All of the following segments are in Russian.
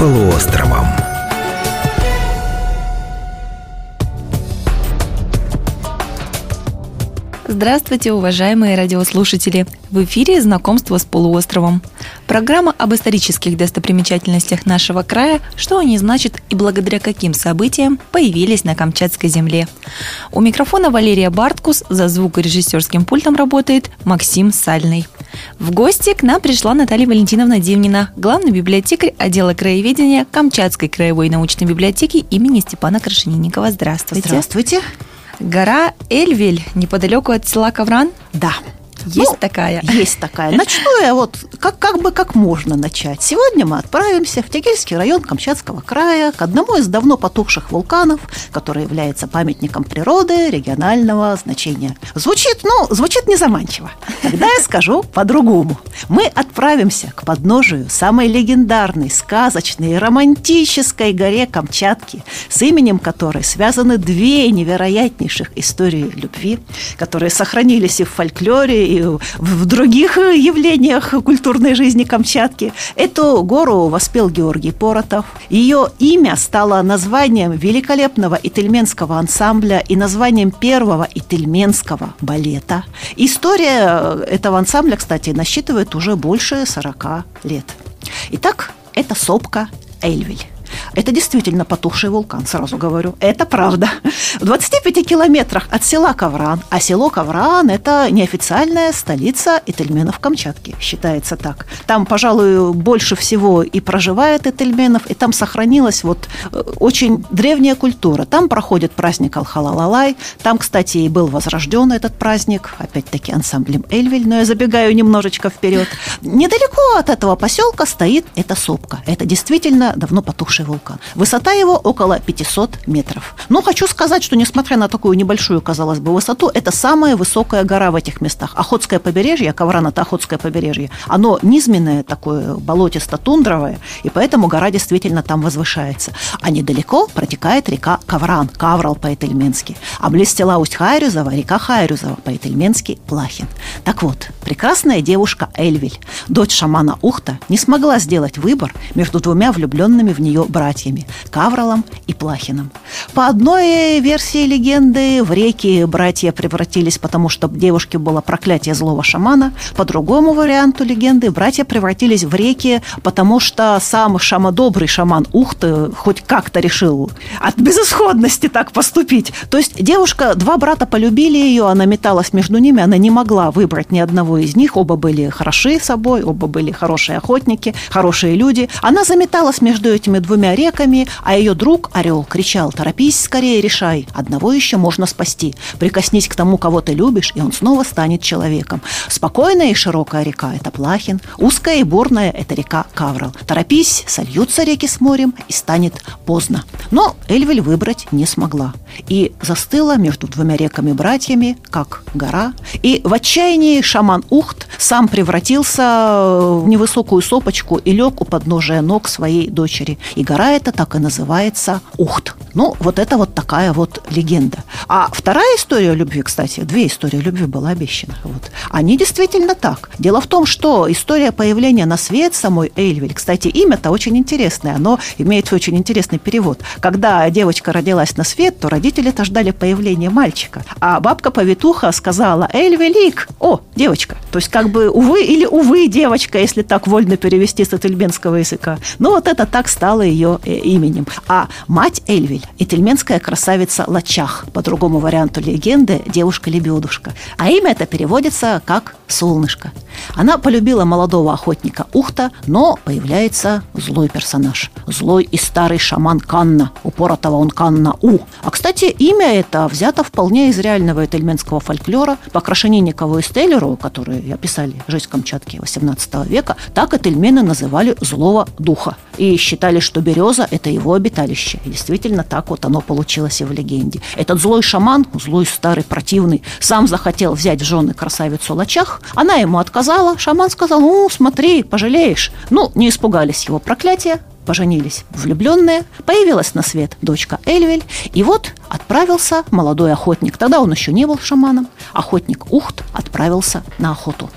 полуостровом. Здравствуйте, уважаемые радиослушатели! В эфире «Знакомство с полуостровом». Программа об исторических достопримечательностях нашего края, что они значат и благодаря каким событиям появились на Камчатской земле. У микрофона Валерия Барткус, за звукорежиссерским пультом работает Максим Сальный. В гости к нам пришла Наталья Валентиновна Дивнина, главный библиотекарь отдела краеведения Камчатской краевой научной библиотеки имени Степана Крашенинникова. Здравствуйте. Здравствуйте. Гора Эльвель, неподалеку от села Ковран? Да. Есть ну, такая? Есть такая. Начну я вот как, как бы как можно начать. Сегодня мы отправимся в Тегельский район Камчатского края к одному из давно потухших вулканов, который является памятником природы регионального значения. Звучит, ну, звучит незаманчиво. Тогда я скажу по-другому. Мы отправимся к подножию самой легендарной, сказочной и романтической горе Камчатки, с именем которой связаны две невероятнейших истории любви, которые сохранились и в фольклоре, и в других явлениях культурной жизни Камчатки. Эту гору воспел Георгий Поротов. Ее имя стало названием великолепного итальменского ансамбля и названием первого итальменского балета. История этого ансамбля, кстати, насчитывает уже больше 40 лет. Итак, это сопка Эльвиль. Это действительно потухший вулкан, сразу говорю. Это правда. В 25 километрах от села Ковран, а село Ковран – это неофициальная столица Этельменов Камчатки, считается так. Там, пожалуй, больше всего и проживает Этельменов, и там сохранилась вот э, очень древняя культура. Там проходит праздник Алхалалалай, там, кстати, и был возрожден этот праздник, опять-таки ансамблем Эльвиль, но я забегаю немножечко вперед. Недалеко от этого поселка стоит эта сопка. Это действительно давно потухший вулкан. Высота его около 500 метров. Но хочу сказать, что несмотря на такую небольшую, казалось бы, высоту, это самая высокая гора в этих местах. Охотское побережье, Ковран – это Охотское побережье, оно низменное такое, болотисто-тундровое, и поэтому гора действительно там возвышается. А недалеко протекает река Ковран, Каврал по-этельменски. А близ села Усть-Хайрюзова река Хайрюзова по-этельменски Плахин. Так вот, прекрасная девушка Эльвиль, дочь шамана Ухта, не смогла сделать выбор между двумя влюбленными в нее братьями Кавролом и Плахиным. По одной версии легенды в реки братья превратились, потому что девушке было проклятие злого шамана. По другому варианту легенды братья превратились в реки, потому что сам шамодобрый шаман Ухты хоть как-то решил от безысходности так поступить. То есть девушка, два брата полюбили ее, она металась между ними, она не могла выбрать ни одного из них. Оба были хороши собой, оба были хорошие охотники, хорошие люди. Она заметалась между этими двумя реками, а ее друг Орел кричал «Торопись, скорее решай, одного еще можно спасти. Прикоснись к тому, кого ты любишь, и он снова станет человеком». Спокойная и широкая река – это Плахин, узкая и бурная – это река Каврал. Торопись, сольются реки с морем, и станет поздно. Но Эльвель выбрать не смогла. И застыла между двумя реками-братьями, как гора. И в отчаянии шаман Ухт сам превратился в невысокую сопочку и лег у подножия ног своей дочери. И гора это так и называется Ухт. Ну, вот это вот такая вот легенда. А вторая история любви, кстати, две истории любви была обещана. Вот. Они действительно так. Дело в том, что история появления на свет самой Эйльвиль, кстати, имя-то очень интересное, оно имеет очень интересный перевод. Когда девочка родилась на свет, то родители-то ждали появления мальчика. А бабка-повитуха сказала Эльвелик, о, девочка. То есть как бы увы или увы девочка, если так вольно перевести с этельменского языка. Ну вот это так стало ее э, именем. А мать Эльвиль – этельменская красавица Лачах, по другому варианту легенды – девушка-лебедушка. А имя это переводится как «солнышко». Она полюбила молодого охотника Ухта, но появляется злой персонаж. Злой и старый шаман Канна. Упоротого он Канна У. А, кстати, имя это взято вполне из реального этельменского фольклора. По Крашенинникову и Стеллеру, которые описали жизнь Камчатки XVIII века, так этельмены называли злого духа. И считали, что береза – это его обиталище. И действительно, так вот оно получилось и в легенде. Этот злой шаман, злой старый противный, сам захотел взять в жены красавицу Лачах. Она ему отказала. Шаман сказал, ну, смотри, пожалеешь. Ну, не испугались его проклятия, поженились влюбленные, появилась на свет дочка Эльвель, и вот отправился молодой охотник. Тогда он еще не был шаманом. Охотник Ухт отправился на охоту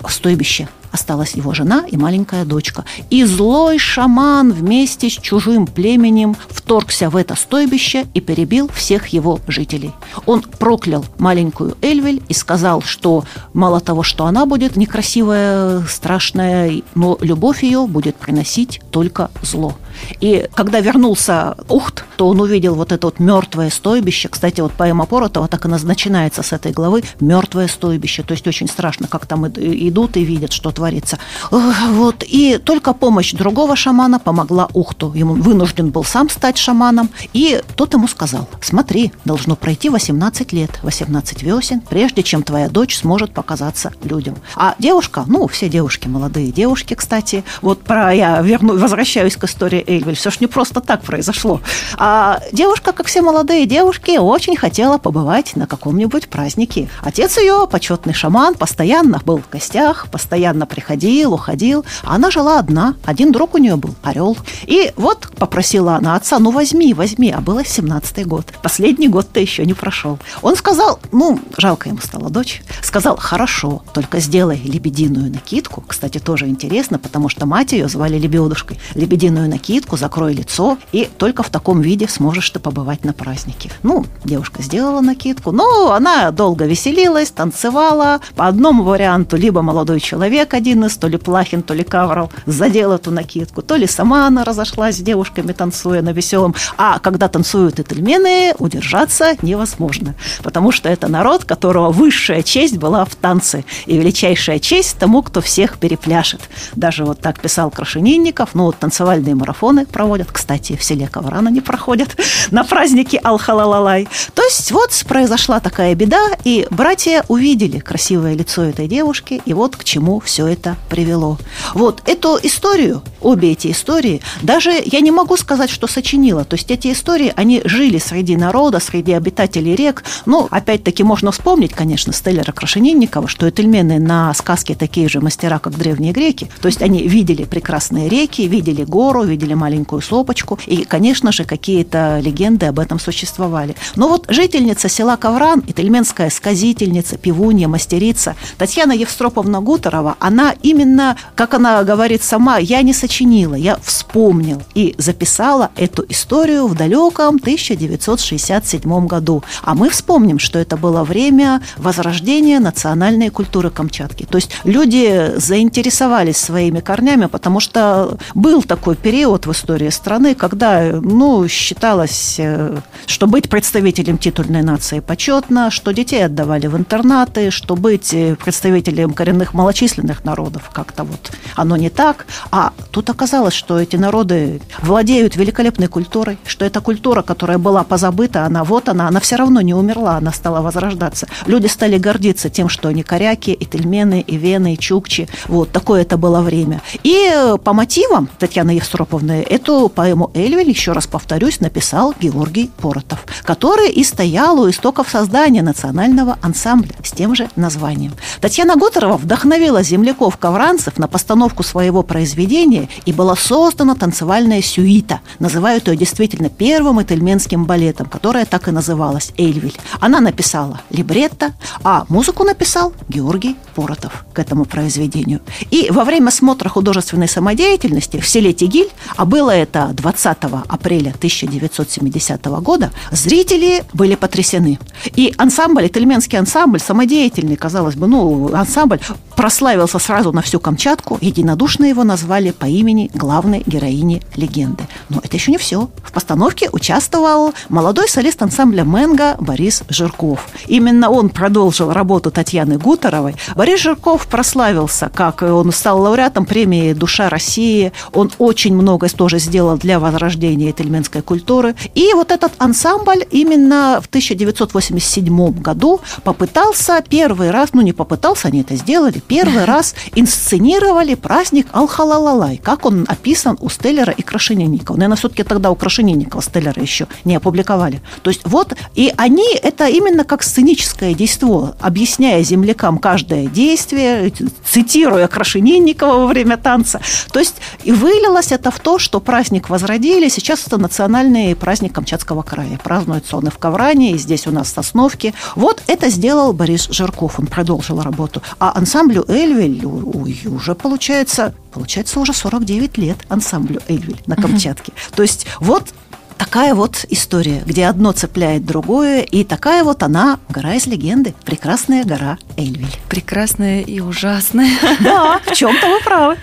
в стойбище осталась его жена и маленькая дочка. И злой шаман вместе с чужим племенем вторгся в это стойбище и перебил всех его жителей. Он проклял маленькую Эльвель и сказал, что мало того, что она будет некрасивая, страшная, но любовь ее будет приносить только зло. И когда вернулся Ухт, то он увидел вот это вот мертвое стойбище. Кстати, вот поэма Поротова так и начинается с этой главы «Мертвое стойбище». То есть очень страшно, как там идут и видят, что творится. Вот. И только помощь другого шамана помогла Ухту. Ему вынужден был сам стать шаманом. И тот ему сказал, смотри, должно пройти 18 лет, 18 весен, прежде чем твоя дочь сможет показаться людям. А девушка, ну, все девушки, молодые девушки, кстати, вот про я верну, возвращаюсь к истории Эйвель. Все ж не просто так произошло. А девушка, как все молодые девушки, очень хотела побывать на каком-нибудь празднике. Отец ее, почетный шаман, постоянно был в гостях, постоянно приходил, уходил. А она жила одна. Один друг у нее был орел. И вот попросила она отца, ну возьми, возьми. А было 17-й год. Последний год-то еще не прошел. Он сказал, ну, жалко ему стала дочь, сказал, хорошо, только сделай лебединую накидку. Кстати, тоже интересно, потому что мать ее звали Лебедушкой. Лебединую накидку накидку, закрой лицо, и только в таком виде сможешь ты побывать на празднике. Ну, девушка сделала накидку, но она долго веселилась, танцевала. По одному варианту либо молодой человек один из, то ли Плахин, то ли Каврал, задел эту накидку, то ли сама она разошлась с девушками, танцуя на веселом. А когда танцуют этельмены, удержаться невозможно, потому что это народ, которого высшая честь была в танце, и величайшая честь тому, кто всех перепляшет. Даже вот так писал Крашенинников, ну, вот танцевальные марафоны марафоны проводят. Кстати, в селе Ковран они проходят на празднике Алхалалалай. То есть вот произошла такая беда, и братья увидели красивое лицо этой девушки, и вот к чему все это привело. Вот эту историю, обе эти истории, даже я не могу сказать, что сочинила. То есть эти истории, они жили среди народа, среди обитателей рек. Ну, опять-таки, можно вспомнить, конечно, Стеллера Крашенинникова, что этельмены на сказке такие же мастера, как древние греки. То есть они видели прекрасные реки, видели гору, видели маленькую сопочку. И, конечно же, какие-то легенды об этом существовали. Но вот жительница села Ковран, итальменская сказительница, пивунья, мастерица Татьяна Евстроповна Гуторова, она именно, как она говорит сама, я не сочинила, я вспомнил и записала эту историю в далеком 1967 году. А мы вспомним, что это было время возрождения национальной культуры Камчатки. То есть люди заинтересовались своими корнями, потому что был такой период в истории страны, когда ну, считалось, э, что быть представителем титульной нации почетно, что детей отдавали в интернаты, что быть э, представителем коренных малочисленных народов как-то вот оно не так. А тут оказалось, что эти народы владеют великолепной культурой, что эта культура, которая была позабыта, она вот она, она все равно не умерла, она стала возрождаться. Люди стали гордиться тем, что они коряки, и тельмены, и вены, и чукчи. Вот такое это было время. И э, по мотивам Татьяны Евстроповны Эту поэму Эльвель, еще раз повторюсь, написал Георгий Поротов, который и стоял у истоков создания национального ансамбля с тем же названием. Татьяна Готорова вдохновила земляков-ковранцев на постановку своего произведения и была создана танцевальная сюита. Называют ее действительно первым итальменским балетом, которая так и называлась Эльвель. Она написала либретто, а музыку написал Георгий Поротов к этому произведению. И во время смотра художественной самодеятельности в селе Тигиль об было это 20 апреля 1970 года, зрители были потрясены. И ансамбль, итальянский ансамбль, самодеятельный, казалось бы, ну, ансамбль, прославился сразу на всю Камчатку. Единодушно его назвали по имени главной героини легенды. Но это еще не все. В постановке участвовал молодой солист ансамбля «Мэнго» Борис Жирков. Именно он продолжил работу Татьяны Гуторовой. Борис Жирков прославился, как он стал лауреатом премии «Душа России». Он очень много тоже сделал для возрождения тельменской культуры. И вот этот ансамбль именно в 1987 году попытался первый раз, ну не попытался, они это сделали, первый раз инсценировали праздник Алхалалалай, как он описан у Стеллера и Крашенинникова. Наверное, все-таки тогда у Крашенинникова Стеллера еще не опубликовали. То есть вот, и они это именно как сценическое действо, объясняя землякам каждое действие, цитируя Крашенинникова во время танца. То есть и вылилось это в то, что праздник возродили. Сейчас это национальный праздник Камчатского края. Празднуется он и в Ковране, и здесь у нас в Сосновке. Вот это сделал Борис Жирков, он продолжил работу. А ансамблю «Эльвель» уже получается, получается уже 49 лет ансамблю «Эльвель» на Камчатке. То есть вот такая вот история, где одно цепляет другое, и такая вот она, гора из легенды, прекрасная гора Эльвиль. Прекрасная и ужасная. Да, в чем-то вы правы.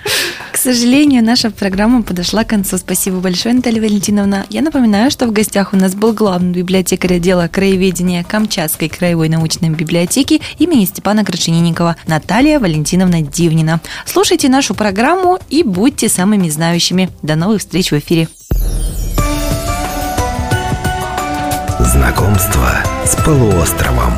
К сожалению, наша программа подошла к концу. Спасибо большое, Наталья Валентиновна. Я напоминаю, что в гостях у нас был главный библиотекарь отдела краеведения Камчатской краевой научной библиотеки имени Степана Крашенинникова Наталья Валентиновна Дивнина. Слушайте нашу программу и будьте самыми знающими. До новых встреч в эфире. Знакомство с полуостровом.